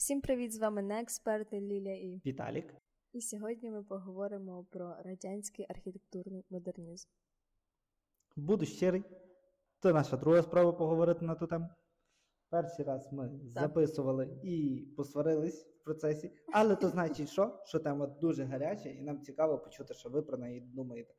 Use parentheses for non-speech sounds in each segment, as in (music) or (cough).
Всім привіт! З вами не експерти Ліля і Віталік. І сьогодні ми поговоримо про радянський архітектурний модернізм. Буду щирий. Це наша друга справа поговорити на ту тему. Перший раз ми так. записували і посварились в процесі, але то значить, що? Що тема дуже гаряча, і нам цікаво почути, що ви про неї думаєте.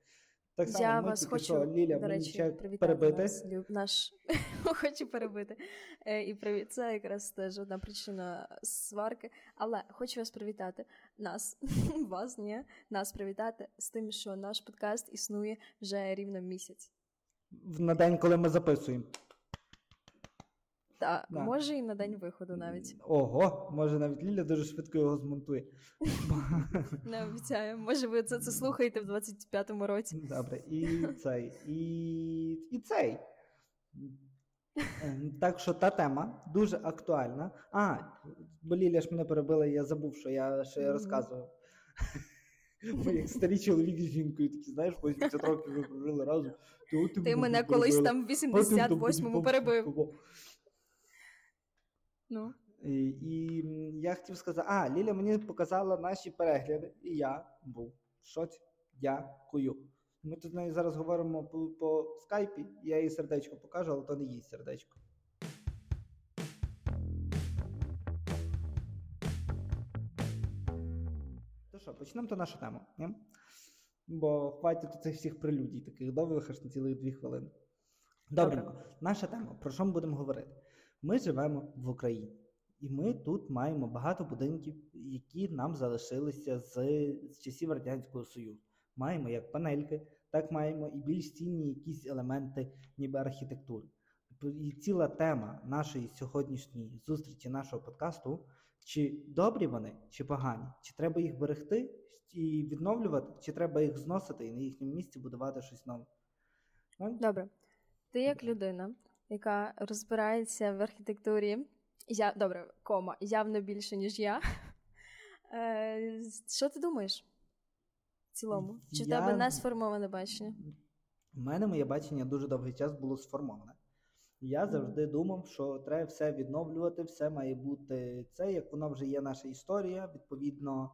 Так само Я ми вас хочу, що, Ліля, до речі, перебити. Нас, Люб, наш (laughs) хочу перебити. Е, і привіт, це якраз теж одна причина сварки. Але хочу вас привітати. Нас, (laughs) вас, ні, нас привітати з тим, що наш подкаст існує вже рівно місяць. На день, коли ми записуємо. Так, да. може і на день виходу навіть. Ого, може навіть Ліля дуже швидко його змонтує. (laughs) Не обіцяю. Може, ви це це слухаєте в 25-му році. Добре, і цей, і, і цей. Ем, так що та тема дуже актуальна. А, бо Ліля ж мене перебила, я забув, що я я розказував. Ми як старі чоловік з жінкою, такі, знаєш, 80 років ви прожили разом. Ти мене колись там в 88-му перебив. Ну. І, і я хотів сказати, а, Ліля мені показала наші перегляди, і я був в шоці. Дякую. Ми тут з нею зараз говоримо по, по скайпі, я їй сердечко покажу, але то не їй сердечко. То що, почнемо то нашу тему. Ні? Бо хватить цих всіх прелюдій, таких довгих аж на цілих дві хвилини. Добренько, наша тема. Про що ми будемо говорити? Ми живемо в Україні, і ми тут маємо багато будинків, які нам залишилися з, з часів Радянського Союзу. Маємо як панельки, так маємо і більш цінні якісь елементи, ніби архітектури. І ціла тема нашої сьогоднішньої зустрічі, нашого подкасту: чи добрі вони, чи погані, чи треба їх берегти і відновлювати, чи треба їх зносити і на їхньому місці будувати щось нове. Добре. Ти як людина, яка розбирається в архітектурі. Я, Добре, кома, явно більше, ніж я. (laughs) Е, Що ти думаєш в цілому? Чи в тебе не сформоване бачення? У мене моє бачення дуже довгий час було сформоване. Я завжди думав, що треба все відновлювати, все має бути це, як воно вже є наша історія. Відповідно,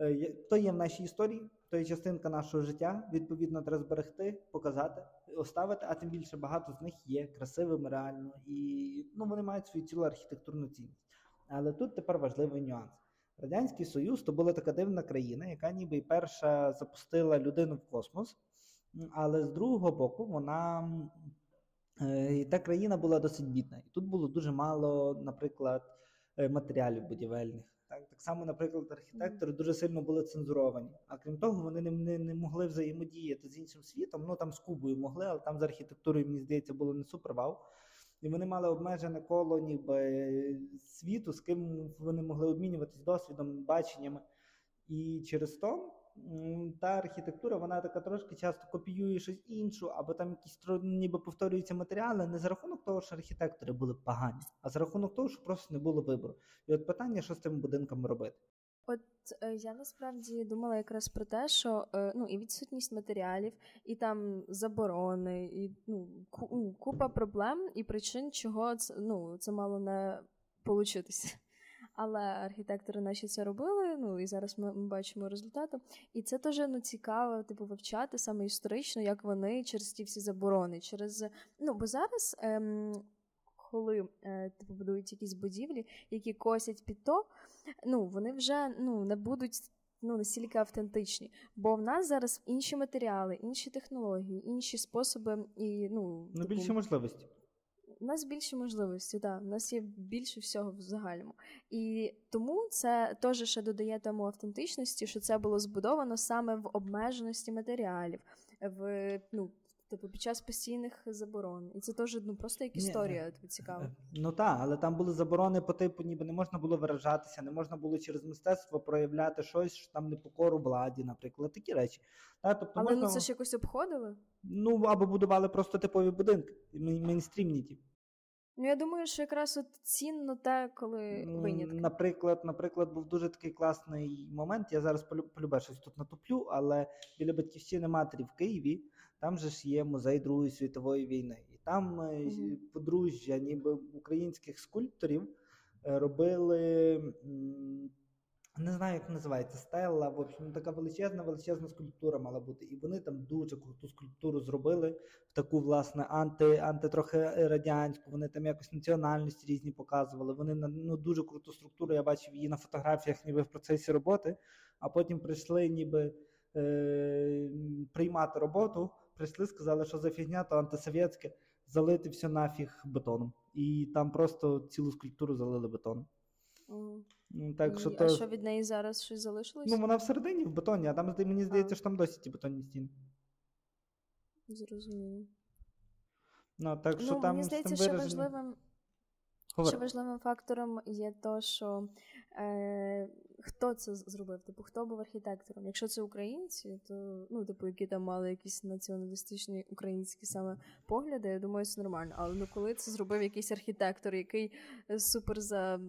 е, то є в нашій історії, то є частинка нашого життя. Відповідно, треба зберегти, показати, оставити, а тим більше багато з них є красивими реально, і ну, вони мають свою цілу архітектурну цінність. Але тут тепер важливий нюанс. Радянський Союз то була така дивна країна, яка ніби і перша запустила людину в космос, але з другого боку, вона е, та країна була досить бідна. І тут було дуже мало, наприклад, е, матеріалів будівельних. Так так само, наприклад, архітектори дуже сильно були цензуровані. А крім того, вони не не, не могли взаємодіяти з іншим світом. Ну там з Кубою могли, але там з архітектурою, мені здається, було не супер вау. І вони мали обмежене коло ніби світу, з ким вони могли обмінюватись досвідом, баченнями. І через то та архітектура, вона така трошки часто копіює щось іншу, або там якісь ніби повторюються матеріали не за рахунок того, що архітектори були погані, а за рахунок того, що просто не було вибору. І от питання, що з тим будинком робити. От е, я насправді думала якраз про те, що е, ну і відсутність матеріалів, і там заборони, і ну купа проблем і причин, чого це ну це мало не получитися. Але архітектори наші це робили. Ну і зараз ми, ми бачимо результати. І це теж ну, цікаво, типу, вивчати саме історично, як вони через ті всі заборони. Через ну бо зараз. Ем, коли е, типу будують якісь будівлі, які косять під то, ну вони вже ну не будуть ну настільки автентичні. Бо в нас зараз інші матеріали, інші технології, інші способи і ну, ну типу, більше можливості. У нас більше можливості, так. У нас є більше всього в загальному. І тому це теж ще додає тому автентичності, що це було збудовано саме в обмеженості матеріалів, в ну, Типу, під час постійних заборон. І це теж ну, просто як історія тобі цікава. Е, ну так, але там були заборони по типу, ніби не можна було виражатися, не можна було через мистецтво проявляти щось, що там непокору владі, наприклад, такі речі. Та, тобто, Але можна... ну це ж якось обходили? Ну, або будували просто типові будинки, мейнстрімні ті. Ну, я думаю, що якраз от цінно те, коли винятки. Наприклад, наприклад, був дуже такий класний момент. Я зараз полюбе щось тут натоплю, але біля батьківщини матері в Києві там же ж є музей Другої світової війни, і там mm-hmm. подружжя, ніби українських скульпторів, робили. Не знаю, як називається стела. В общем, така величезна, величезна скульптура мала бути. І вони там дуже круту скульптуру зробили в таку, власне, анти, анти трохи радянську. Вони там якось національності різні показували. Вони ну, дуже круту структуру. Я бачив її на фотографіях, ніби в процесі роботи, а потім прийшли, ніби е, приймати роботу. Прийшли, сказали, що за фігня, то антисовєтське, залити все нафіг бетоном. І там просто цілу скульптуру залили бетоном. Ну, так, що то... А що від неї зараз щось залишилось? Ну, вона всередині в бетоні, а там мені здається, що там досі ті бетонні стіни. Зрозуміло. Ну, так що ну, там Мені здається, що важливим Ще важливим фактором є то, що е, хто це зробив, типу, хто був архітектором. Якщо це українці, то ну, типу, які там мали якісь націоналістичні українські саме погляди, я думаю, це нормально. Але ну, коли це зробив якийсь архітектор, який супер за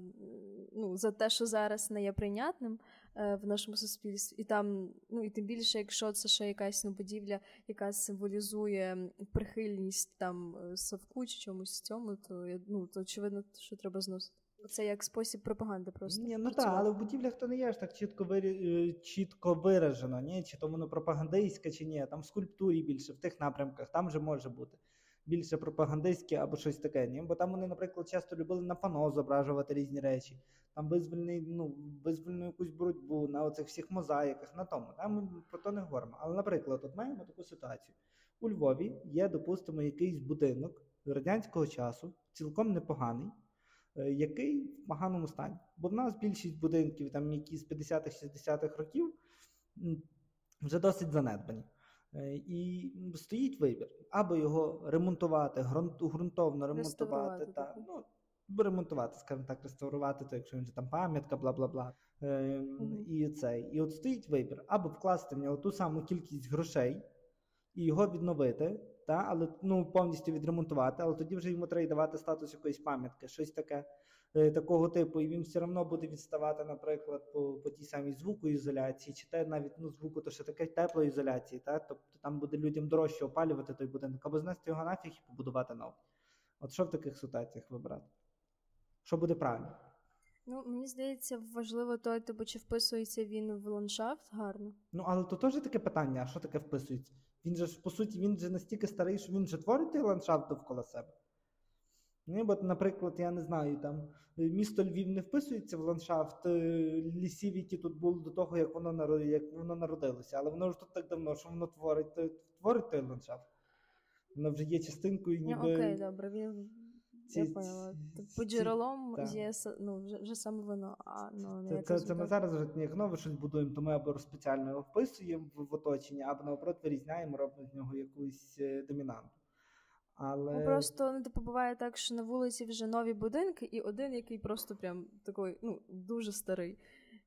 ну, за те, що зараз не є прийнятним е, в нашому суспільстві, і там, ну і тим більше, якщо це ще якась ну, будівля, яка символізує прихильність там е, совку чи чомусь цьому, то ну, то очевидно, що треба зносити. Це як спосіб пропаганди просто. Ні, ну так, але в будівлях то не є ж так чітко вирі... Е, чітко виражено, ні? чи то воно пропагандистське, чи ні. Там в скульптурі більше, в тих напрямках, там вже може бути більше пропагандистське або щось таке. Ні? Бо там вони, наприклад, часто любили на пано зображувати різні речі, там визвольний, ну, визвольну якусь боротьбу на оцих всіх мозаїках, на тому. Там ми про то не говоримо. Але, наприклад, от маємо таку ситуацію. У Львові є, допустимо, якийсь будинок радянського часу, цілком непоганий. Е, який в поганому стані. Бо в нас більшість будинків, там які з 50-х-60-х років, вже досить занедбані. Е, і стоїть вибір, або його ремонтувати, ґрунтовно ремонтувати, та, ну, ремонтувати, скажімо так, реставрувати, то якщо він там пам'ятка, бла бла бла. Е, mm-hmm. І це. І от стоїть вибір, або вкласти в нього ту саму кількість грошей і його відновити, та, але ну, повністю відремонтувати, але тоді вже йому треба давати статус якоїсь пам'ятки, щось таке е, такого типу, і він все одно буде відставати, наприклад, по по тій самій звукоізоляції, чи те навіть ну, звуку, то ще таке теплоізоляції, та? тобто там буде людям дорожче опалювати той будинок, або знести його нафіг і побудувати новий. От що в таких ситуаціях вибрати? Що буде правильно? Ну, мені здається, важливо то, типу, чи вписується він в ландшафт гарно. Ну, але то теж таке питання, а що таке вписується? Він же ж, по суті, він же настільки старий, що він же творить той ландшафт довкола себе. Ну, бо, наприклад, я не знаю, там місто Львів не вписується в ландшафт е, лісів, які тут були до того, як воно як воно народилося. Але воно ж тут так давно, що воно творить творить той ландшафт. Воно вже є частинкою, ну, ніби. Ну, окей, добре. Він Я поняла. По джерелом ці, є ну, вже вже саме воно. А, ну, Це це, це ми зараз вже як нове щось будуємо, то ми або спеціально його вписуємо в, в оточення, або наоборот вирізняємо, робимо з нього якусь е, домінанту. Але... Ну, Просто ну, типу, буває так, що на вулиці вже нові будинки, і один, який просто прям такий, ну, дуже старий.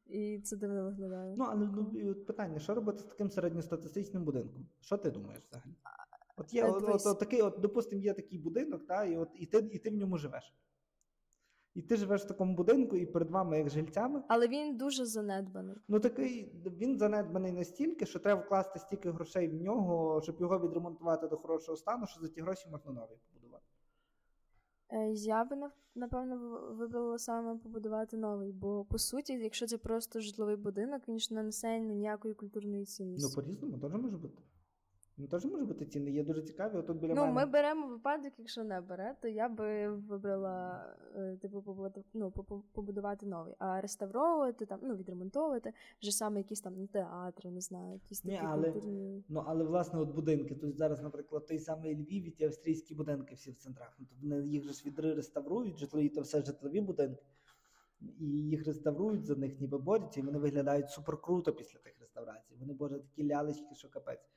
І це дивно виглядає. Ну, але ну, і от питання: що робити з таким середньостатистичним будинком? Що ти думаєш взагалі? От є от, от, от, такий, от, допустимо, є такий будинок, та, і от і ти і ти в ньому живеш. І ти живеш в такому будинку, і перед вами як жильцями. Але він дуже занедбаний. Ну такий він занедбаний настільки, що треба вкласти стільки грошей в нього, щоб його відремонтувати до хорошого стану, що за ті гроші можна новий побудувати. Е, я би напевно вибрала саме побудувати новий, бо по суті, якщо це просто житловий будинок, він ж не несе ніякої культурної цінності. Ну, по-різному теж може бути. Ну, теж може бути цінний, є дуже цікаві. Отут біля ну, мене. ми беремо випадок, якщо не бере, то я би вибрала е, типу ну, побудувати новий. А реставровувати там, ну, відремонтовувати вже саме якісь там театри, не знаю, якісь такі Ні, але, культурні. Ну, але власне от будинки. Тут зараз, наприклад, той самий Львів і ті австрійські будинки всі в центрах. Ну, то їх же ж відреставрують, житлові, то все житлові будинки. І їх реставрують, за них ніби борються, і вони виглядають супер круто після тих реставрацій. Вони, боже, такі лялечки, що капець.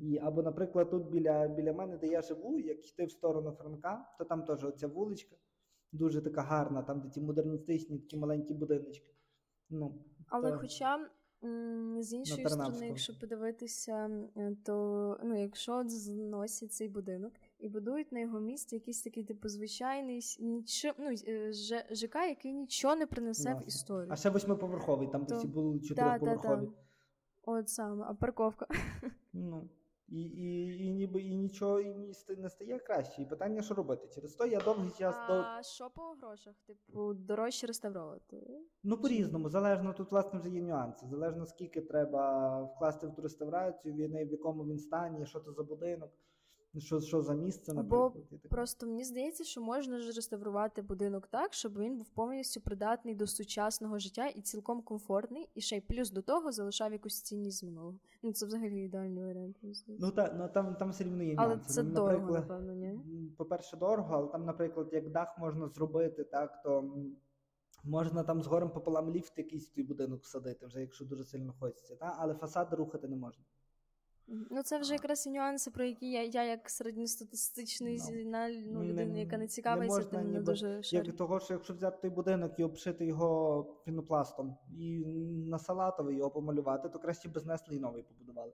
І, Або, наприклад, тут біля біля мене, де я живу, як йти в сторону Франка, то там теж оця вуличка, дуже така гарна, там де ті модерністичні, такі маленькі будиночки. Ну, Але то... хоча. З іншої сторони, якщо подивитися, то ну, якщо зносять цей будинок і будують на його місці якийсь такий типу звичайний ніч... ну, е, ЖК, який нічого не принесе Власне. в історію. А ще восьмиповерховий, там де всі були чотириповерхові. От саме, а парковка. (laughs) Ну, І, і, і ніби і нічого і не не стає краще. І питання, що робити? Через то я довгий час до. А що по грошах? Типу, дорожче реставровувати? Ну, по-різному, залежно тут, власне, вже є нюанси. Залежно скільки треба вкласти в ту реставрацію, в якому він стані, що це за будинок, що, що за місце, наприклад. таке. Просто мені здається, що можна ж реставрувати будинок так, щоб він був повністю придатний до сучасного життя і цілком комфортний, і ще й плюс до того залишав якусь цінність минулого. Ну це взагалі ідеальний варіант. Ну, та, ну там, там все рівно є Але це Ну, дорого, напевно, ні? По-перше, дорого, але там, наприклад, як дах можна зробити, так, то можна там з горем пополам ліфт якийсь в той будинок всадити, вже якщо дуже сильно хочеться. Та? Але фасади рухати не можна. Ну це вже якраз і нюанси, про які я, я як середньостатистичний Ну, зі- ну, не- людина, яка не не цікавиться, можна тим не дуже шарю. Як того, що якщо взяти той будинок і обшити його пінопластом і на салатовий його помалювати, то краще б знесли і новий побудували.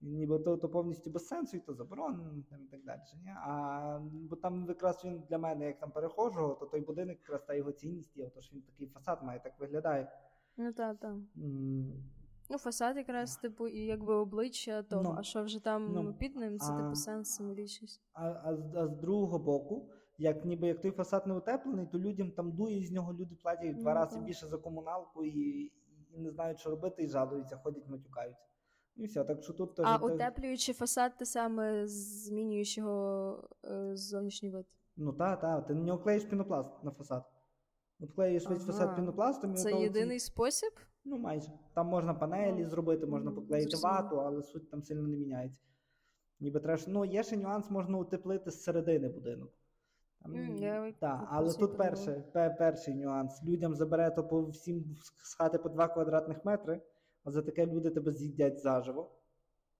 Ніби то, то повністю без сенсу, і то заборонено і так далі. Ні? А бо там якраз він для мене, як там перехожого, то той будинок якраз та його цінність є, тож він такий фасад має, так виглядає. Ну так, так. Ну, фасад якраз, типу, і якби обличчя того, Ну, а що вже там ну, під ним, це а- типу сенс символічність. А, а, а з другого боку, як ніби як той фасад не утеплений, то людям там дує з нього, люди платять в два Ну, рази більше за комуналку і, і не знають, що робити, і жалуються, ходять, матюкаються. І все. Так що тут теж. А теж- утеплюючи фасад, те саме змінюєш його е, зовнішній вид. Ну так, так, ти на нього клеїш пінопласт на фасад. От клеїш весь фасад пінопластом і Це єдиний спосіб? Ну, майже. Там можна панелі Ну, зробити, можна ну, поклеїти вату, але суть там сильно не міняється. Ніби треш. Ну, є ще нюанс, можна утеплити з середини будинок. Там, я та, але тут перше, перший нюанс. Людям забере то по всім з хати по 2 квадратних метри, а за таке люди тебе з'їдять заживо.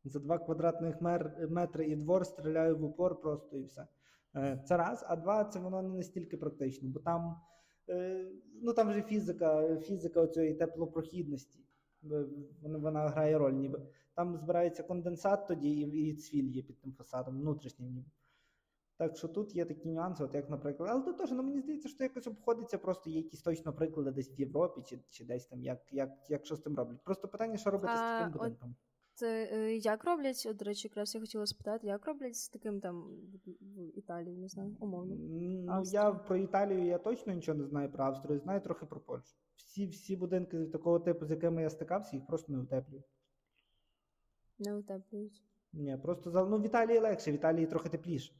За 2 квадратних мер, метри і двор стріляю в упор просто і все. Е, Це раз, а два, це воно не настільки практично, бо там, ну там вже фізика, фізика цієї теплопрохідності. Вона, вона грає роль ніби. Там збирається конденсат тоді і, і цвіль є під тим фасадом, внутрішнім ніби. Так що тут є такі нюанси, от як, наприклад, але тут теж ну, мені здається, що якось обходиться, просто є якісь точно приклади десь в Європі чи, чи десь там, як, як, як що з тим роблять. Просто питання, що робити з А, таким от будинком. Це е, як роблять, до речі, якраз я хотіла спитати, як роблять з таким там в- в Італії, не знаю, умовно. Ну, я про Італію я точно нічого не знаю про Австрію, знаю трохи про Польщу. Всі, всі будинки такого типу, з якими я стикався, їх просто не утеплюють. Не утеплюють. Ні, просто ну, в Італії легше, в Італії трохи тепліше.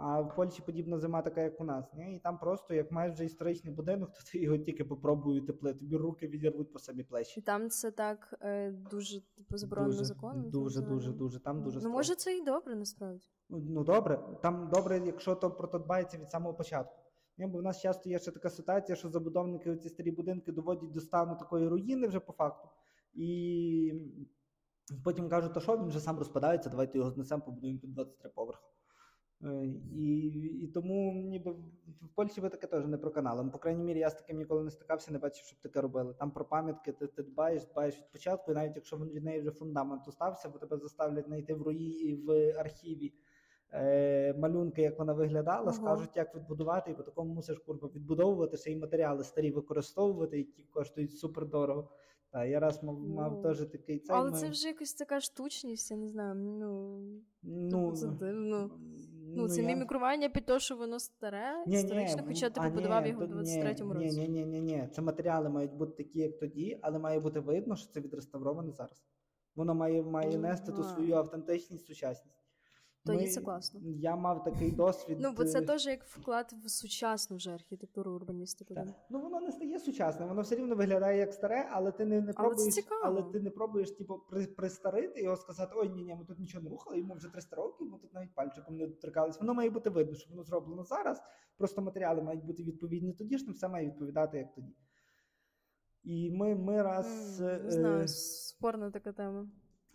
А в Польщі подібна зима така, як у нас. Ні? І там просто, як маєш вже історичний будинок, (laughs) то ти його тільки попробуй утеплити. Тобі руки відірвуть по самі плечі. там це так е, дуже типу заборонено Дуже, законом. дуже, так дуже, дуже. Там дуже Ну, строго. може, це і добре насправді. Ну добре, там добре, якщо то про то дбається від самого початку. Ні, бо в нас часто є ще така ситуація, що забудовники ці старі будинки доводять до стану такої руїни вже по факту. І потім кажуть, то що він вже сам розпадається, давайте його знесемо, побудуємо під 23 поверхи. Е, І, і тому ніби в Польщі ви таке теж не проканали. Ну, По крайній мірі, я з таким ніколи не стикався, не бачив, щоб таке робили. Там про пам'ятки ти, ти дбаєш, дбаєш від початку, і навіть якщо він- від неї вже фундамент остався, бо тебе заставлять знайти в руї в архіві е, малюнки, як вона виглядала, Ага. скажуть, як відбудувати, і по такому мусиш курва відбудовувати ще й матеріали старі використовувати, які коштують супер дорого. Та я раз мав, мав Ну, теж такий цей. Але ми- це вже якась така штучність, я не знаю. Ну, ну, це ну, ну це я- мімікрування під те, що воно старе, Ні, історично, ні, хоча ти побудував його в 23-му ні, році. Ні, ні, ні, ні. Це матеріали мають бути такі, як тоді, але має бути видно, що це відреставроване зараз. Воно має, має нести ту свою автентичність, сучасність. Тоді це класно. Я мав такий (laughs) досвід. Ну, бо це е, теж як вклад в сучасну вже архітектуру урбаністику. Так. Ну воно не стає сучасним, воно все рівно виглядає як старе, але ти не, не Але пробуєш, але ти не пробуєш типу, при, пристарити його, сказати, ой, ні, ні, ми тут нічого не рухали, йому вже 300 років, ми тут навіть пальчиком не доторкались. Воно має бути видно, що воно зроблено зараз. Просто матеріали мають бути відповідні тодішнім, все має відповідати як тоді. І ми, ми раз М, е, Не знаю, спорна така тема.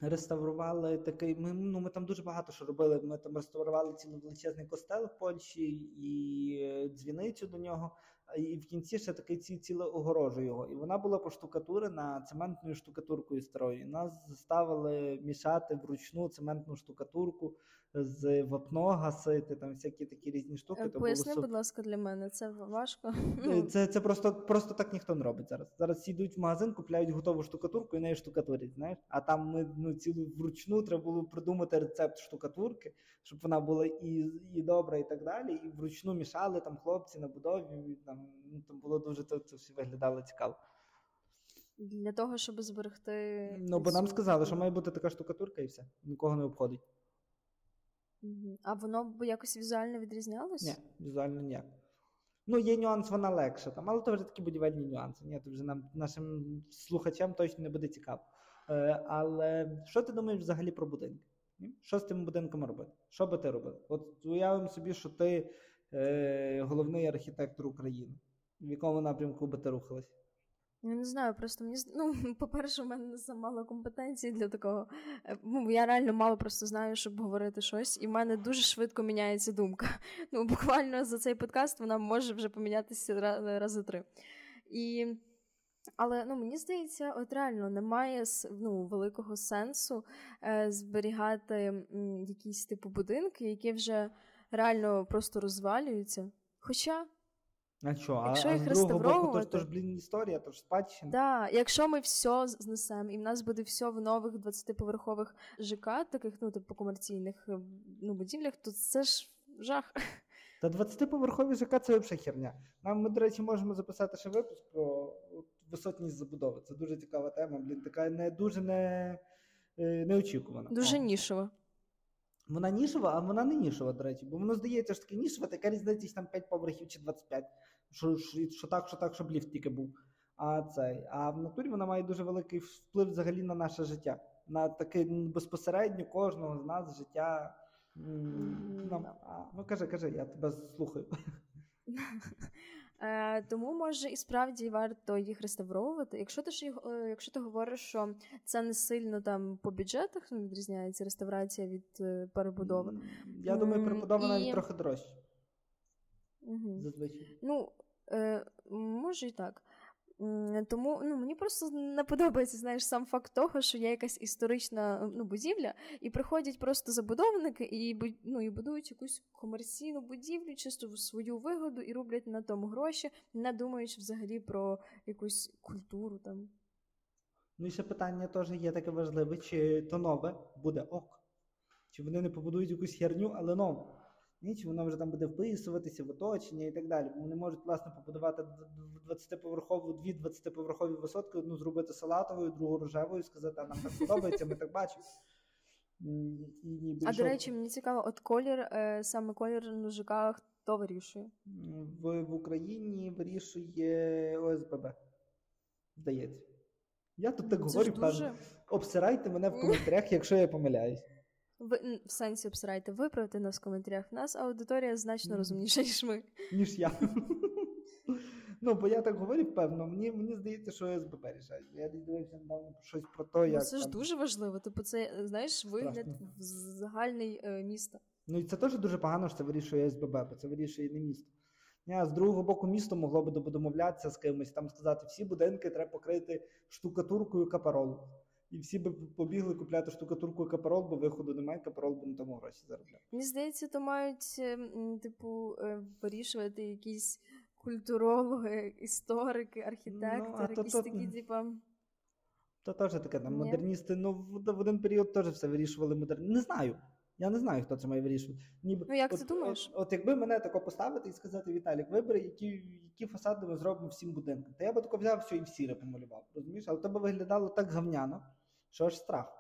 Реставрували такий. Ми, ну, ми там дуже багато що робили. Ми там реставрували цілий величезний костел в Польщі і дзвіницю до нього. І в кінці ще такий ці ціле огорожу його. І вона була поштукатурена цементною штукатуркою старою. Нас заставили мішати вручну цементну штукатурку з вапно гасити, там всякі такі різні штуки. То Поясни, було будь ласка, для мене це важко. Е, Це, це просто, просто так ніхто не робить зараз. Зараз всі йдуть в магазин, купляють готову штукатурку і нею штукатурять. Знаєш, а там ми ну цілу вручну треба було придумати рецепт штукатурки, щоб вона була і, і добра, і так далі. І вручну мішали там хлопці на будові. Там ну там було дуже це, це все виглядало цікаво. Для того, щоб зберегти. Ну бо нам сказали, що має бути така штукатурка, і все нікого не обходить. А воно б якось візуально відрізнялось? Ні, візуально ніяк. Ну, є нюанс, вона легша, там, але то вже такі будівельні нюанси. Ні, то вже нам, нашим слухачам точно не буде цікаво. Е, але що ти думаєш взагалі про будинки? Що з тим будинком робити? Що би ти робив? От уявимо собі, що ти головний архітектор України. В якому напрямку би ти рухалась? Я не знаю, просто мені ну, (laughs) по-перше, у мене замало компетенцій для такого. Е, Ну, я реально мало просто знаю, щоб говорити щось, і в мене дуже швидко міняється думка. (laughs) Ну, буквально за цей подкаст вона може вже помінятися ра- рази три. І... Але ну, мені здається, от реально немає ну, великого сенсу е, зберігати якісь типу будинки, які вже реально просто розвалюються. Хоча А що? Якщо а їх з другого боку, то ж, то ж блін, історія, то ж спадщина. Да, якщо ми все знесемо, і в нас буде все в нових 20-поверхових ЖК, таких ну типу комерційних е, ну, будівлях, то це ж жах. Та 20-поверхові ЖК це взагалі херня. Нам ми, до речі, можемо записати ще випуск про висотність забудови. Це дуже цікава тема, блін, така не дуже не, е, неочікувана. Дуже О. Вона нішова, а вона не нішова, до речі, бо воно здається ж таки нішова, така різниця там 5 поверхів чи 25. Що, що, що так, що так, щоб ліфт тільки був. А цей, а в натурі вона має дуже великий вплив взагалі на наше життя. На таке безпосередньо кожного з нас життя. да. ну кажи, кажи, я тебе слухаю. (laughs) Е, тому може і справді варто їх реставровувати. Якщо ти ж їх- е, якщо ти говориш, що це не сильно там по бюджетах відрізняється реставрація від е, перебудови. Я думаю, перебудова навіть і- трохи дорожче. Угу. Зазвичай. Ну, е, може і так. Тому ну, мені просто не подобається знаєш, сам факт того, що є якась історична ну, будівля, і приходять просто забудовники і, ну, і будують якусь комерційну будівлю, чисто в свою вигоду, і роблять на тому гроші, не думаючи взагалі про якусь культуру там. Ну і ще питання теж є таке важливе, чи то нове буде ок. Чи вони не побудують якусь херню, але нову. Ні, воно вже там буде вписуватися в оточення і так далі. Вони можуть, власне, побудувати 20-поверхову, дві 20-поверхові висотки, одну зробити салатовою, другу рожевою, сказати, а нам так подобається, ми так бачимо. І, ніби, А що до речі, мені цікаво, от колір, е, саме колір на ЖК хто вирішує? в, в Україні вирішує ОСББ. Здається. Я тут так Це говорю, дуже- Обсирайте мене в коментарях, якщо я помиляюсь. Ви в сенсі обсирайте, виправте нас в коментарях. В нас аудиторія значно розумніша, ніж ми. ніж я. ну, бо я так говорю, певно, мені, мені здається, що СББ рішає. Я дивився недавно щось про те, Ну, як. це ж там- дуже важливо. Типу, це знаєш вигляд в загальний е, міста. Ну і це теж дуже погано, що це вирішує СББ, бо це вирішує не місто. Ні, А з другого боку, місто могло би домовлятися з кимось, там сказати, всі будинки треба покрити штукатуркою капарол. І всі би побігли купляти штукатурку капарол, бо виходу немає, капарол би на тому гроші заробляв. Мені здається, то мають е, типу е, вирішувати якісь культурологи, історики, архітектори, Ну, а то- якісь то- такі, типа. То теж таке там модерністи, ну в, один період теж все вирішували модерні. Не знаю. Я не знаю, хто це має вирішувати. Ніби, Ну, як от, ти думаєш? От, от якби мене тако поставити і сказати, Віталік, вибери, які, які фасади ми зробимо всім будинкам. Та я би тако взяв все і в сіре помалював. Розумієш? Але то би виглядало так гавняно, що аж страх.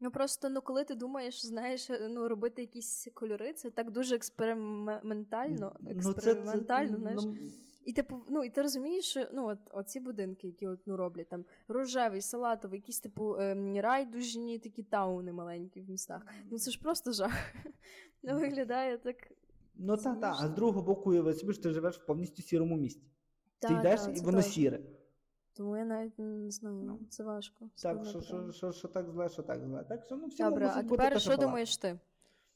Ну просто ну коли ти думаєш, знаєш, е, ну робити якісь кольори, це так дуже експериментально, Ну, це- експериментально, знаєш. ну, І типу, ну і ти розумієш, що ну от оці будинки, які от ну роблять там рожевий, салатовий, якісь типу ем, райдужні такі тауни маленькі в містах. Ну це ж просто жах. (laughs) Ну виглядає так. Ну та, та. А з другого боку, уяви собі, що ти живеш в повністю сірому місті. ти йдеш та, і воно сіре. Тому я навіть не знаю, Ну. це важко. Так, що, що, що, що так зле, що так зле. Так що ну всьому Добре, а бути тепер що думаєш ти?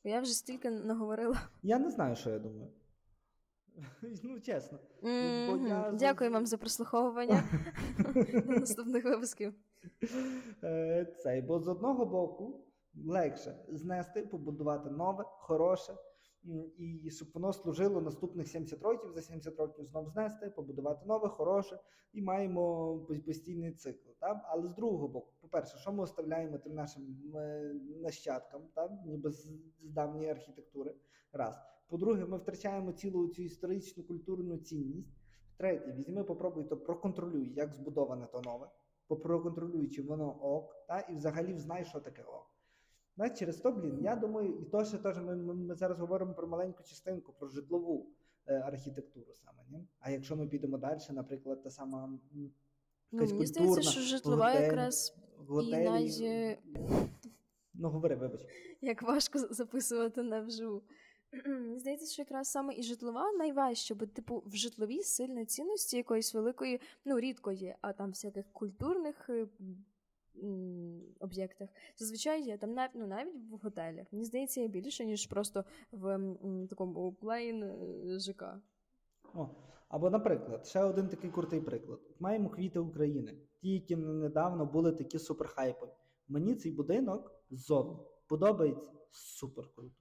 Бо я вже стільки наговорила. Я не знаю, що я думаю. (laughs) Ну, чесно. Mm-hmm. я... Дякую вам за прослуховування (laughs) наступних випусків. Е, цей, Бо з одного боку легше знести, побудувати нове, хороше, і щоб воно служило наступних 70 років, за 70 років знов знести, побудувати нове, хороше, і маємо постійний цикл. Так? Але з другого боку, по-перше, що ми оставляємо тим нашим е, нащадкам, так? ніби з давньої архітектури. Раз. По-друге, ми втрачаємо цілу цю історичну культурну цінність. Третє, візьми, попробуй то проконтролюй, як збудоване то нове, попроконтролюй, чи воно ок, та, і взагалі знай, що таке ок. Знаєш, через то, блін, я думаю, і то, що теж ми, ми, ми зараз говоримо про маленьку частинку, про житлову е, архітектуру саме. Ні? А якщо ми підемо далі, наприклад, та сама ну, Мені здається, що житлова готель, якраз готелі, і Ну, говори, вибач. Як важко записувати навживу. Здається, що якраз саме і житлова найважче, бо, типу, в житловій сильної цінності якоїсь великої, ну, рідко є, а там всяких культурних е, об'єктах. Зазвичай є там ну, навіть в готелях. Мені здається, є більше, ніж просто в такому плейн е, ЖК. О, Або, наприклад, ще один такий крутий приклад. Маємо квіти України. Ті, які недавно були такі суперхайпові. Мені цей будинок ззовні подобається супер круто.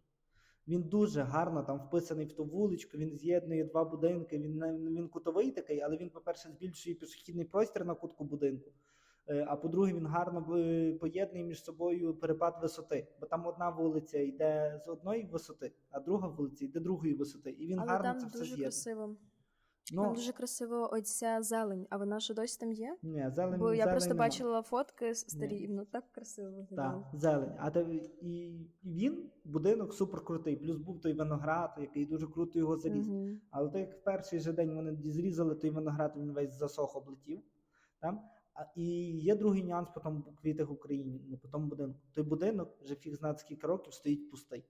Він дуже гарно там вписаний в ту вуличку, він з'єднує два будинки. Він він кутовий такий, але він, по-перше, збільшує пішохідний простір на кутку будинку. Е, а по-друге, він гарно е, поєднує між собою перепад висоти. Бо там одна вулиця йде з одної висоти, а друга вулиця йде другої висоти. І він але гарно там це все дуже з'єднує. красиво. Ну, Там дуже красиво оця зелень, а вона що досі там є? Ні, зелень. Бо я зелень просто нема. бачила фотки старі, і воно так красиво виглядало. Так, зелень. А те, і, і він, будинок, супер крутий. Плюс був той виноград, який дуже круто його заліз. Угу. Але то як в перший же день вони зрізали той виноград, він весь засох облетів. Там. І є другий нюанс по тому квітах в Україні, не по тому будинку. Той будинок вже фіг знає скільки років стоїть пустий.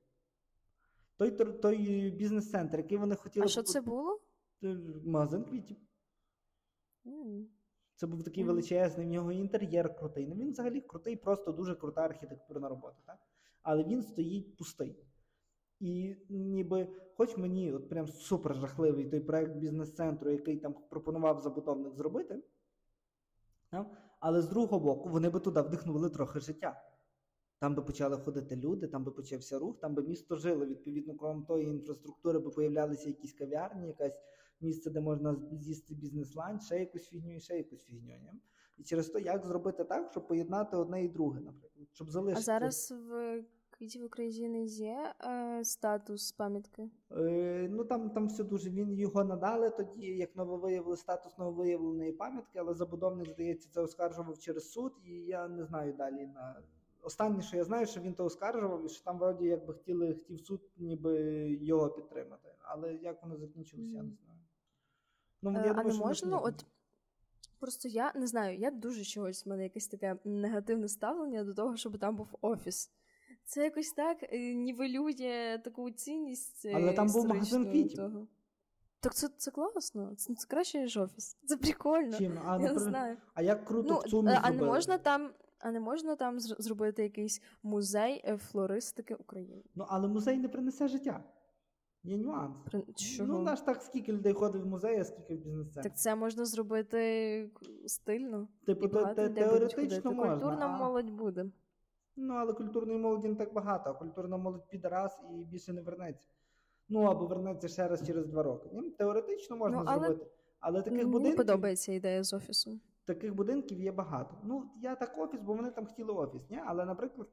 Той той бізнес-центр, який вони хотіли. А що це було? Магазин квітів. Mm. Це був такий величезний, в нього інтер'єр крутий. Ну він взагалі крутий, просто дуже крута архітектурна робота. Так? Але він стоїть пустий. І ніби, хоч мені от прям супер жахливий той проект бізнес-центру, який там пропонував забудовник зробити? Але з другого боку, вони би туди вдихнули трохи життя. Там би почали ходити люди, там би почався рух, там би місто жило. Відповідно, крім тої інфраструктури, би появлялися якісь кав'ярні, якесь місце, де можна з'їсти бізнес-ланч, ще якусь фігню і ще якусь фігню. І через то, як зробити так, щоб поєднати одне і друге, наприклад. щоб залишити. А зараз в квітів України є е, статус пам'ятки? Е, Ну там там все дуже. Він його надали тоді, як нововиявили статус нововиявленої пам'ятки, але забудовник, здається, це оскаржував через суд, і я не знаю далі на. Останнє, що я знаю, що він то оскаржував, і що там вроді якби хотіли хотів суд, ніби його підтримати. Але як воно закінчилося, я не знаю. Ну, я а думаю, не можна, ну, от просто я не знаю, я дуже чогось в мене якесь таке негативне ставлення до того, щоб там був офіс. Це якось так е, нівелює таку цінність. Е, Але там був магазин квітів. Того. Так це це класно, це це краще, ніж офіс. Це прикольно. Чим? А, я не знаю. а як круто ну, в цьому А не можна там а не можна там зробити якийсь музей е, флористики України? Ну, але музей не принесе життя. Є нюанс. При... Чого? Ну, наш так, скільки людей ходить в музей, а скільки в бізнес-центрі. Так це можна зробити стильно. Типу, теоретично можна. Культурна а... молодь буде. Ну, але культурної молоді не так багато, а культурна молодь піде раз і більше не вернеться. Ну, або вернеться ще раз через два роки. Ні? Теоретично можна ну, але... зробити. Але таких Мені будинків... подобається ідея з офісом. Таких будинків є багато. Ну, я так офіс, бо вони там хотіли офіс. Ні? Але, наприклад,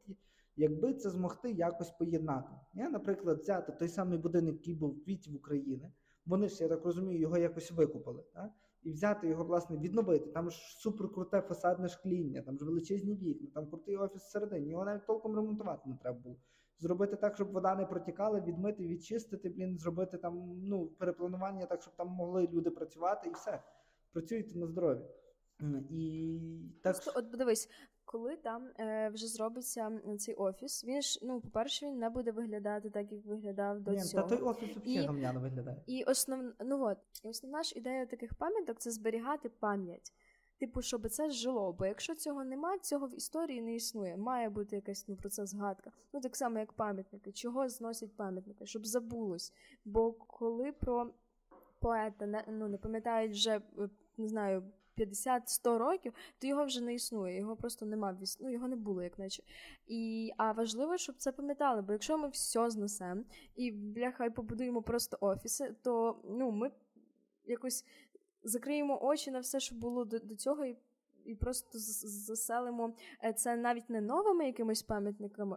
якби це змогти якось поєднати. Я, наприклад, взяти той самий будинок, який був в квіті в Україні, вони ж, я так розумію, його якось викупили. Так? І взяти його, власне, відновити. Там ж суперкруте фасадне шкління, там ж величезні вікна, там крутий офіс всередині. Його навіть толком ремонтувати не треба було. Зробити так, щоб вода не протікала, відмити, відчистити, блін, зробити там ну, перепланування так, щоб там могли люди працювати, і все. Працюйте на здоров'я. І так... От подивись, коли там е, вже зробиться цей офіс, він ж, ну, по-перше, він не буде виглядати так, як виглядав до Ні, цього. Та той офіс взагалі гамняно виглядає. І основ... ну, от, основна ж ідея таких пам'яток це зберігати пам'ять. Типу, щоб це жило. Бо якщо цього нема, цього в історії не існує. Має бути якась ну, про це згадка. Ну, так само, як пам'ятники. Чого зносять пам'ятники? Щоб забулось. Бо коли про поета не ну не пам'ятають вже е, не знаю. 50-100 років, то його вже не існує, його просто нема ну, його не було, як наче. І, А важливо, щоб це пам'ятали, бо якщо ми все знесемо і бляха, побудуємо просто офіси, то ну, ми якось закриємо очі на все, що було до, до цього, і і просто заселимо е, це навіть не новими якимись пам'ятниками.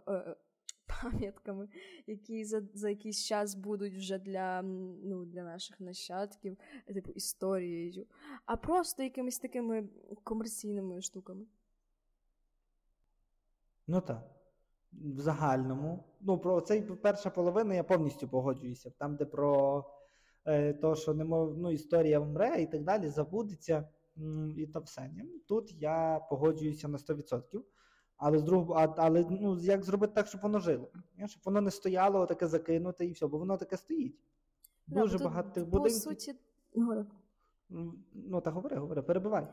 Пам'ятками, які за за якийсь час будуть вже для ну, для наших нащадків, типу історією, а просто якимись такими комерційними штуками. Ну так. В загальному. Ну, про цей перша половина я повністю погоджуюся. Там, де про е, то, що не мов, ну, історія вмре і так далі, забудеться і то все. Тут я погоджуюся на 100%. Але з другого, але ну як зробити так, щоб воно жило? Щоб воно не стояло, таке закинуте і все, бо воно таке стоїть. Дуже да, багато тих будинків. По суті, Ну, та говори, говори, перебивай.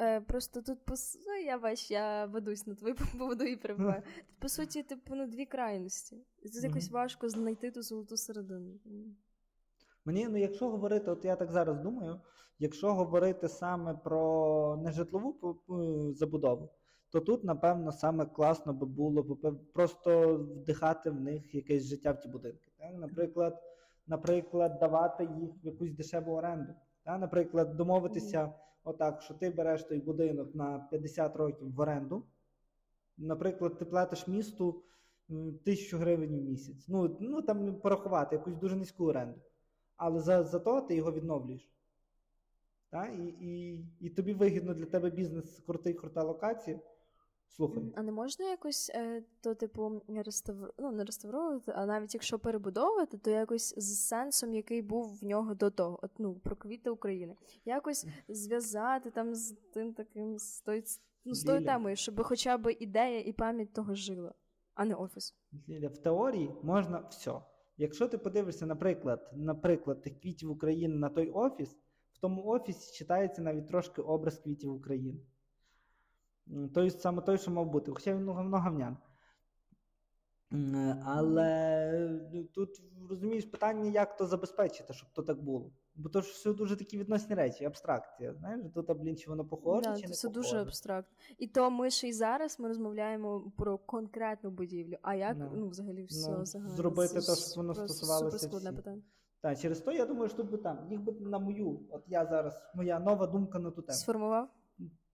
Е, Просто тут по ну, я бач, я ведусь на твою поводу і перебиваю. (laughs) Тут, по суті, типу, ну, дві крайності. Тут якось важко знайти ту золоту середину. Мені, ну, якщо говорити, от я так зараз думаю, якщо говорити саме про нежитлову забудову, то тут, напевно, саме класно би було просто вдихати в них якесь життя в ті будинки. Так? Наприклад, наприклад, давати їх в якусь дешеву оренду. Так? Наприклад, домовитися отак, що ти береш той будинок на 50 років в оренду. Наприклад, ти платиш місту тисячу гривень в місяць. Ну, ну там порахувати якусь дуже низьку оренду. Але за за то ти його відновлюєш. Так? І і, і тобі вигідно для тебе бізнес крутий, крута локація. Слухай. А не можна якось е, то, типу, реставр... ну, не реставровувати, а навіть якщо перебудовувати, то якось з сенсом, який був в нього до того, от ну про квіти України, якось зв'язати там з тим таким з той, ну, з тою темою, щоб хоча б ідея і пам'ять того жила, а не офіс. Ліля, в теорії можна все. Якщо ти подивишся, наприклад, наприклад, тих квітів України на той офіс, в тому офісі читається навіть трошки образ квітів України. Той саме той, що мав бути. Хоча він много гавнян. Але ну, тут розумієш питання, як то забезпечити, щоб то так було. Бо то ж все дуже такі відносні речі, абстракція. Знаєш, тут, блін, чи воно похоже, да, чи не це похоже. дуже абстрактно. І то ми ще й зараз ми розмовляємо про конкретну будівлю. А як no. ну взагалі все ну, загально? зробити те, щоб воно стосувалося. Це питання. Так, через то я думаю, що би там їх би на мою, от я зараз, моя нова думка на ту тему. Сформував?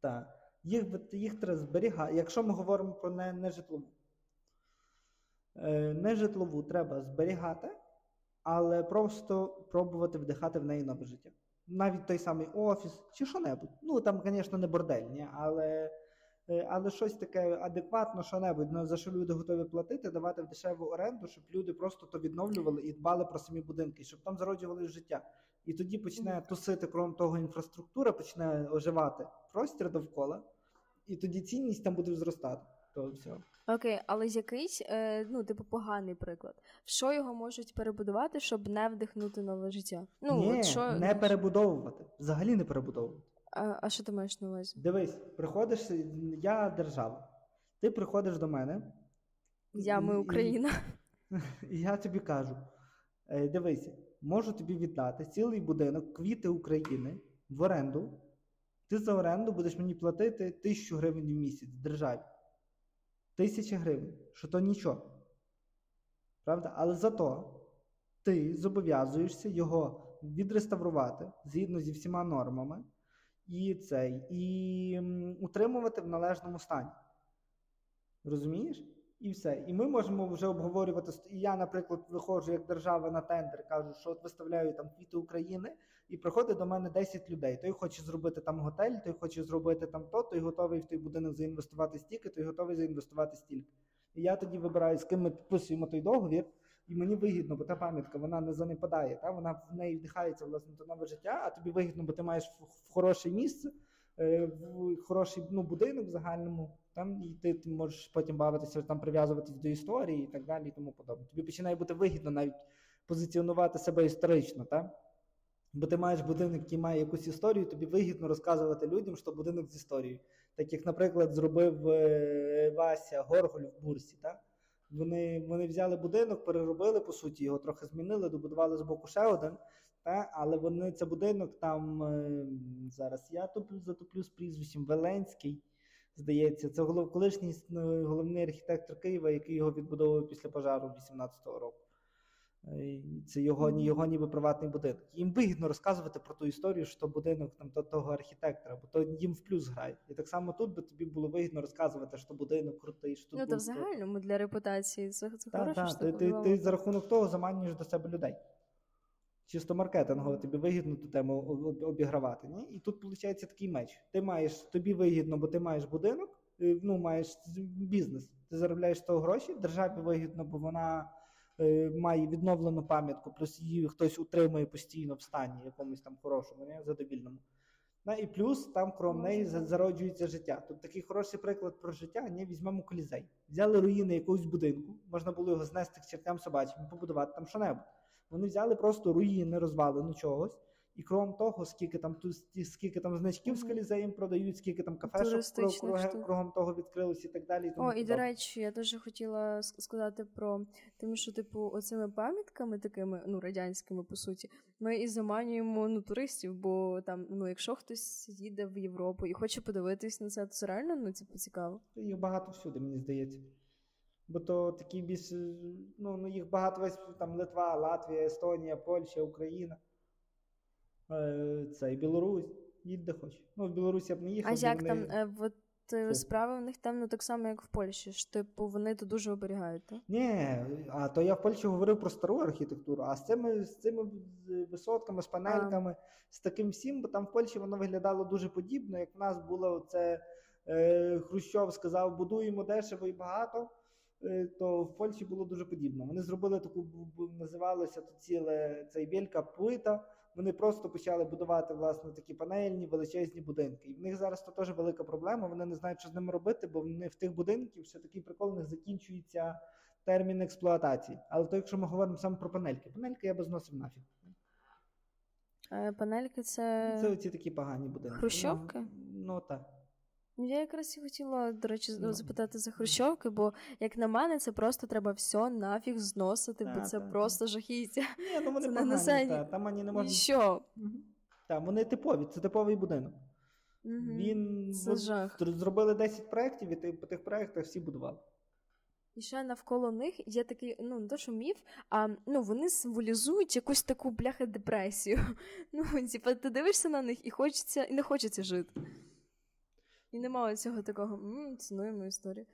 Так їх їх треба зберігати. Якщо ми говоримо про нежитлову, е, нежитлову треба зберігати, але просто пробувати вдихати в неї нове життя. Навіть той самий офіс чи що-небудь. Ну там, звісно, не бордельні, але е, але щось таке адекватно, що-небудь, ну, за що люди готові платити, давати в дешеву оренду, щоб люди просто то відновлювали і дбали про самі будинки, щоб там зароджували життя. І тоді почне тусити, крім того, інфраструктура почне оживати простір довкола, і тоді цінність там буде зростати. То все. Окей, але з якийсь, е, ну, типу, поганий приклад. Що його можуть перебудувати, щоб не вдихнути нове життя? Ну, Ні, от що... Не перебудовувати. Взагалі не перебудовувати. А а що ти маєш на увазі? Дивись, приходиш, я держава. Ти приходиш до мене. Я ми Україна. І, (laughs) і я тобі кажу: «Е, дивись, можу тобі віддати цілий будинок квіти України в оренду. Ти за оренду будеш мені платити тисячу гривень в місяць державі. Тисяча гривень, що то нічого. Правда? Але зато ти зобов'язуєшся його відреставрувати згідно зі всіма нормами і цей, і утримувати в належному стані. Розумієш? І все. І ми можемо вже обговорювати. І я, наприклад, виходжу як держава на тендер, кажу, що от виставляю там квіти України, і приходить до мене 10 людей. Той хоче зробити там готель, той хоче зробити там то, той готовий в той будинок заінвестувати стільки, той готовий заінвестувати стільки. І я тоді вибираю, з ким ми підписуємо той договір, і мені вигідно, бо та пам'ятка вона не занепадає. Та? Вона в неї вдихається власне до нове життя, а тобі вигідно, бо ти маєш в хороше місце, е, в хороший ну, будинок в загальному. Там і ти, ти можеш потім бавитися, там прив'язуватись до історії і так далі, і тому подобне. Тобі починає бути вигідно навіть позиціонувати себе історично, так? Бо ти маєш будинок, який має якусь історію, тобі вигідно розказувати людям, що будинок з історією. Так як, наприклад, зробив е, Вася Горголь в бурсі. Так? Вони вони взяли будинок, переробили, по суті, його трохи змінили, добудували з боку ще один. Та? Але вони це будинок там е, зараз я туплю, затоплю з прізвищем Веленський. Здається, це голов, колишній головний архітектор Києва, який його відбудовував після пожару 18-го року. Е, Це його, його ніби приватний будинок. Їм вигідно розказувати про ту історію, що будинок там то, того архітектора, бо то їм в плюс грає. І так само тут би тобі було вигідно розказувати, що будинок крутий, що тут Ну, то в загальному для репутації це, це так, хороша так. штука. Ти, ти, ти за рахунок того заманюєш до себе людей. Чисто маркетингово тобі вигідно ту тему обігравати. Ні? І тут виходить такий меч. Ти маєш, тобі вигідно, бо ти маєш будинок, е, ну, маєш бізнес. Ти заробляєш того гроші, державі вигідно, бо вона е, має відновлену пам'ятку, плюс її хтось утримує постійно в стані якомусь там хорошому, ні? задовільному. На, і плюс там крім неї зароджується життя. Тут такий хороший приклад про життя. Ні, візьмемо колізей. Взяли руїни якогось будинку, можна було його знести к чертям собачим, побудувати там що-небудь. Вони взяли просто руїни, розвалину чогось. І крім того, скільки там ту- сті- скільки там значків з Мгм. колізеєм продають, скільки там кафешок круг, Туристичних круг, штук. кругом того відкрилось і так далі. І тому О, і до речі, я дуже хотіла сказати про тим, що, типу, оцими пам'ятками такими, ну, радянськими, по суті, ми і заманюємо ну, туристів, бо там, ну, якщо хтось їде в Європу і хоче подивитись на це, то це реально ну, типу, цікаво. Їх багато всюди, мені здається. Бо то такі більш, е, ну, ну їх багато весь там Литва, Латвія, Естонія, Польща, Україна. Е, Це і Білорусь. Їдь де хочеш. Ну, в Білорусі я б не їхав. А як вони- там, е, от справи в них там ну, так само, як в Польщі, ж, типу, вони то дуже оберігають, так? Ні, а то я в Польщі говорив про стару архітектуру, а з цими, з цими висотками, з панельками, з таким всім, бо там в Польщі воно виглядало дуже подібно, як в нас було це е, Хрущов сказав, будуємо дешево і багато. Е, То в Польщі було дуже подібно. Вони зробили таку називалося то ціле цей вілька плита. Вони просто почали будувати власне такі панельні величезні будинки. І в них зараз то теж велика проблема. Вони не знають, що з ними робити, бо вони в тих будинків ще такий прикол, в них закінчується термін експлуатації. Але то, якщо ми говоримо саме про панельки, панельки я би зносив нафіг. Е, панельки це. Це оці такі погані будинки. Хрущовки? Ну, ну так. Ну, Я якраз і хотіла, до речі, Ну. запитати за хрущовки, бо, як на мене, це просто треба все нафіг зносити, бо це просто жахіття. Ні, ну вони Це погані, та, там вони не можуть. що? Так, вони типові, це типовий будинок. Він Це от жах. зробили 10 проєктів, і ти- по тих проєктах всі будували. І ще навколо них є такий, ну не то, що міф, а ну вони символізують якусь таку бляха депресію. (laughs) Ну, типа, ти дивишся на них і хочеться, і не хочеться жити. І немає цього такого м цінуємо історію.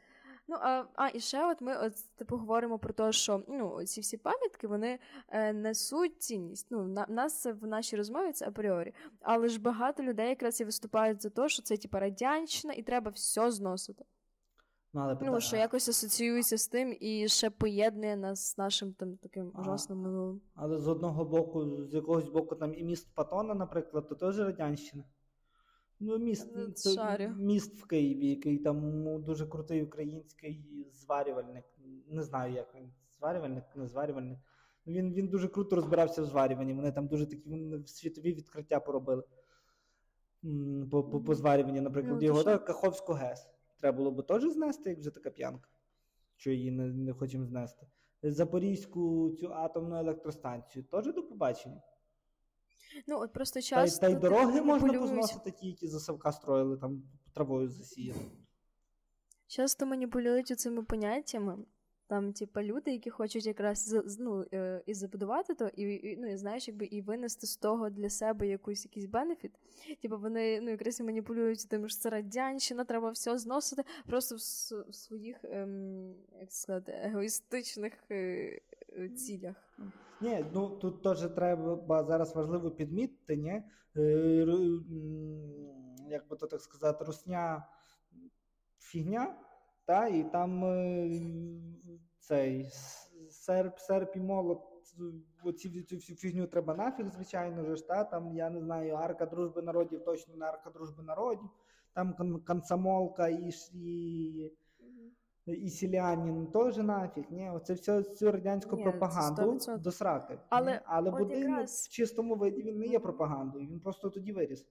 Ну, а, а і ще от ми от, типу, говоримо про те, що ну, ці всі пам'ятки вони е, несуть цінність. Ну, на, нас це в нашій розмові це апріорі. Але ж багато людей якраз і виступають за те, що це типу, радянщина, і треба все зносити. Ну, але Ну, що якось асоціюється з тим і ще поєднує нас з нашим там таким ужасним минулим. Але з одного боку, з якогось боку, там і міст Патона, наприклад, то теж радянщина. Ну, міст, це міст в Києві, який там ну, дуже крутий український зварювальник. Не знаю, як він. Зварювальник, не зварювальник. Він, він дуже круто розбирався в зварюванні. Вони там дуже такі світові відкриття поробили. По, по, по зварюванні, наприклад, Ну, його що? Каховську ГЕС. Треба було би теж знести, як вже така п'янка. Що її не, не хочемо знести. Запорізьку цю атомну електростанцію теж до побачення. Ну, от просто Та, й- часто та й дороги можна позносити ті, які за Савка строїли, там травою засіяли. Часто маніпулюють цими поняттями. Там, типу, люди, які хочуть якраз ну, е, і забудувати то, і, і ну, і знаєш, якби і винести з того для себе якийсь якийсь бенефіт. Типу, вони ну, якраз і маніпулюють тим, що це радянщина, треба все зносити просто в, в своїх, ем, як сказати, егоїстичних е, е, цілях. Ні, ну тут теж треба зараз важливо підмітити, ні? Е, як би то так сказати, русня фігня, та, і там е, цей серп, серп і молот. Оці цю всю фігню треба нафіг, звичайно ж, та, там, я не знаю, арка дружби народів, точно не арка дружби народів, там комсомолка і, і і селянин теж нафіг. Ні, оце все цю радянську Ні, пропаганду 100%. до сраки. Але? Але будинок якраз- в чистому виді він не є пропагандою, він просто тоді виріс.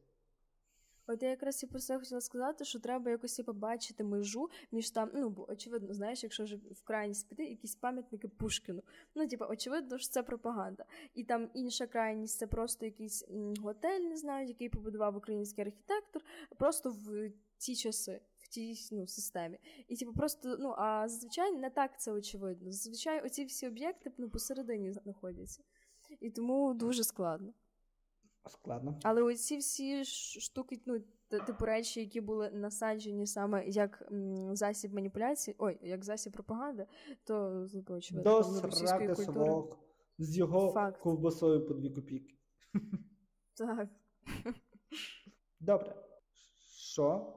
От я якраз і про це хотіла сказати, що треба якось побачити межу між там, ну бо очевидно, знаєш, якщо вже в крайність піти, якісь пам'ятники Пушкіну. Ну, типу, очевидно, що це пропаганда. І там інша крайність це просто якийсь готель, не знаю, який побудував український архітектор, просто в ті часи. В тій ну, системі. І типу просто, ну, а зазвичай не так це очевидно. Зазвичай оці всі об'єкти ну, посередині знаходяться. І тому дуже складно. Складно. Але оці всі штуки, ну, типу речі, які були насаджені саме як м, засіб маніпуляції, ой, як засіб пропаганди, то типу, очевидно, сраки совок з його Факт. ковбасою по дві копійки. Так. Добре. Що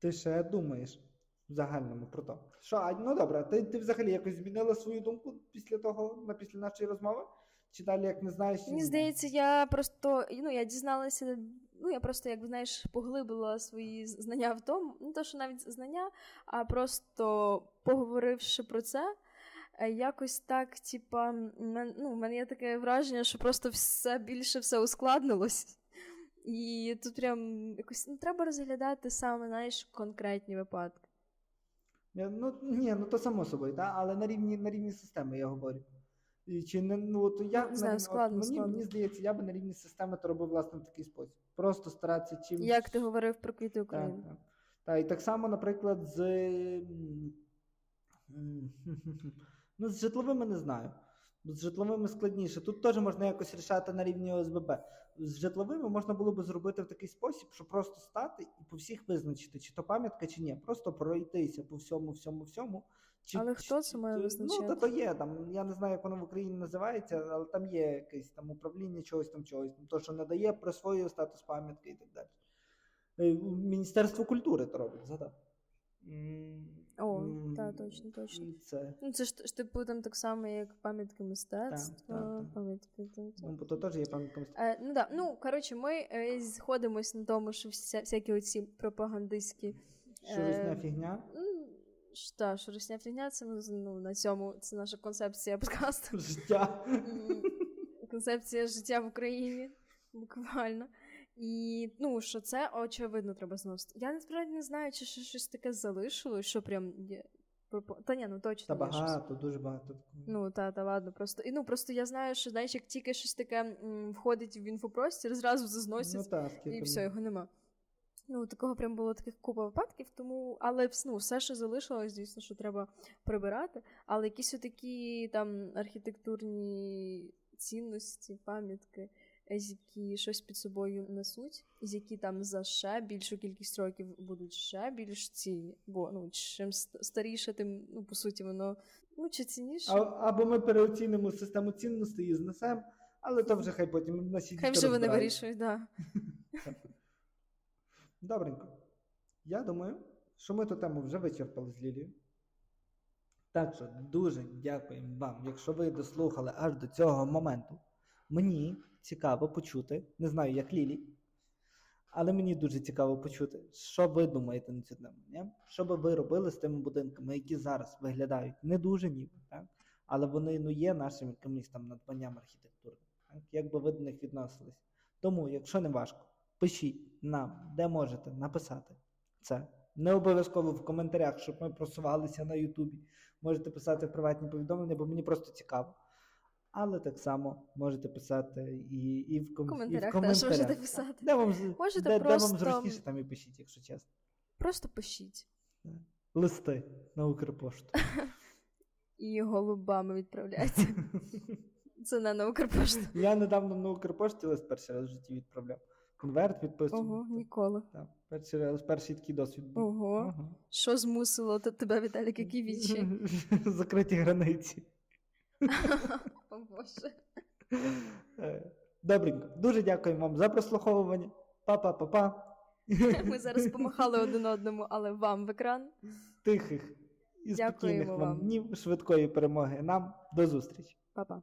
ти ще думаєш в загальному про то? Що, ну добре, ти ти взагалі якось змінила свою думку після того, на після нашої розмови? Чи далі як не знаєш? Мені здається, я просто ну я дізналася. Ну, я просто, як знаєш, поглибила свої знання в тому, не то, що навіть знання, а просто поговоривши про це, е, якось так, типа, ну, в мене є таке враження, що просто все більше все ускладнилось. І тут прям якось ну, треба розглядати саме, знаєш, конкретні випадки. Ну, ні, ну то само собою, та? але на рівні на рівні системи я говорю. Чи не ну от я не знаю, на, складно, от, мені, складно. мені здається, я би на рівні системи то робив власне в такий спосіб. Просто старатися чим. Як ти говорив про квіти України. Так, так. так, і так само, наприклад, з (laughs) ну, з житловими не знаю. З житловими складніше. Тут теж можна якось рішати на рівні ОСББ. З житловими можна було би зробити в такий спосіб, що просто стати і по всіх визначити, чи то пам'ятка, чи ні. Просто пройтися по всьому, всьому, всьому. Чи, Але хто це має визначати? Ну, то, то є там. Я не знаю, як воно в Україні називається, але там є якесь там управління чогось там чогось, то, що надає, присвоює статус пам'ятки і так далі. Е, Міністерство культури то робить, згадав. О, mm, так, точно, точно. Це Ну, це ж типу там так само, як пам'ятки мистецтва, пам'ятки. Ну, бо то теж є пам'ятка мистецтва. Е, ну, да. ну, коротше, ми е, сходимось на тому, що вся, всякі оці пропагандистські. Що е, фігня? Та, що русня фігня, це ну, на цьому це наша концепція подкасту. Життя. Концепція життя в Україні, буквально. І ну, що це очевидно треба зносити. Я насправді не знаю, чи ще щось таке залишилось, що прям є. Та ні, ну точно. Та багато, є дуже багато. Ну, та, та ладно, просто. І ну просто я знаю, що знаєш, як тільки щось таке м, входить в інфопростір, зразу зазносять, ну, та, і все, його нема. Ну, такого прям було таких купа випадків, тому, але ну, все, що залишилось, звісно, що треба прибирати. Але якісь такі там архітектурні цінності, пам'ятки, які щось під собою несуть, з які там за ще більшу кількість років будуть ще більш цінні. Бо ну, чим старіше, тим ну, по суті, воно ну, чи цінніше. А, або ми переоцінимо систему цінностей і знесемо, але то вже хай потім на Хай вже вони вирішують, так. Да. (laughs) Добренько. Я думаю, що ми ту тему вже вичерпали з Лілією. Так що дуже дякуємо вам, якщо ви дослухали аж до цього моменту. Мені цікаво почути, не знаю, як Лілі, але мені дуже цікаво почути, що ви думаєте на цю тему. Не? Що би ви робили з тими будинками, які зараз виглядають не дуже ніби, так? але вони ну, є нашим якимось там надбанням архітектури. Так? Як би ви до них відносились? Тому, якщо не важко, пишіть нам, де можете написати це. Не обов'язково в коментарях, щоб ми просувалися на Ютубі. Можете писати в приватні повідомлення, бо мені просто цікаво. Але так само можете писати і і, в, ком... коментарях і в коментарях. теж можете писати. Де вам (laughs) можете де, просто... де вам зручніше, там і пишіть, якщо чесно. Просто пишіть. Листи на Укрпошту. (laughs) І голубами відправляйте. (laughs) Це не на Укрпошту. Я недавно на Укрпошті лист перший раз в житті відправляв конверт підписував. Ого, ніколи. Так, перший, перший такий досвід був. Ого. Ага. Що змусило тебе, Віталік, які вічі? (laughs) Закриті границі. (laughs) О Боже. Е, добренько. Дуже дякуємо вам за прослуховування. Па-па-па-па. Ми зараз помахали один одному, але вам в екран. Тихих і спокійних вам днів, швидкої перемоги. Нам до зустрічі. Па-па.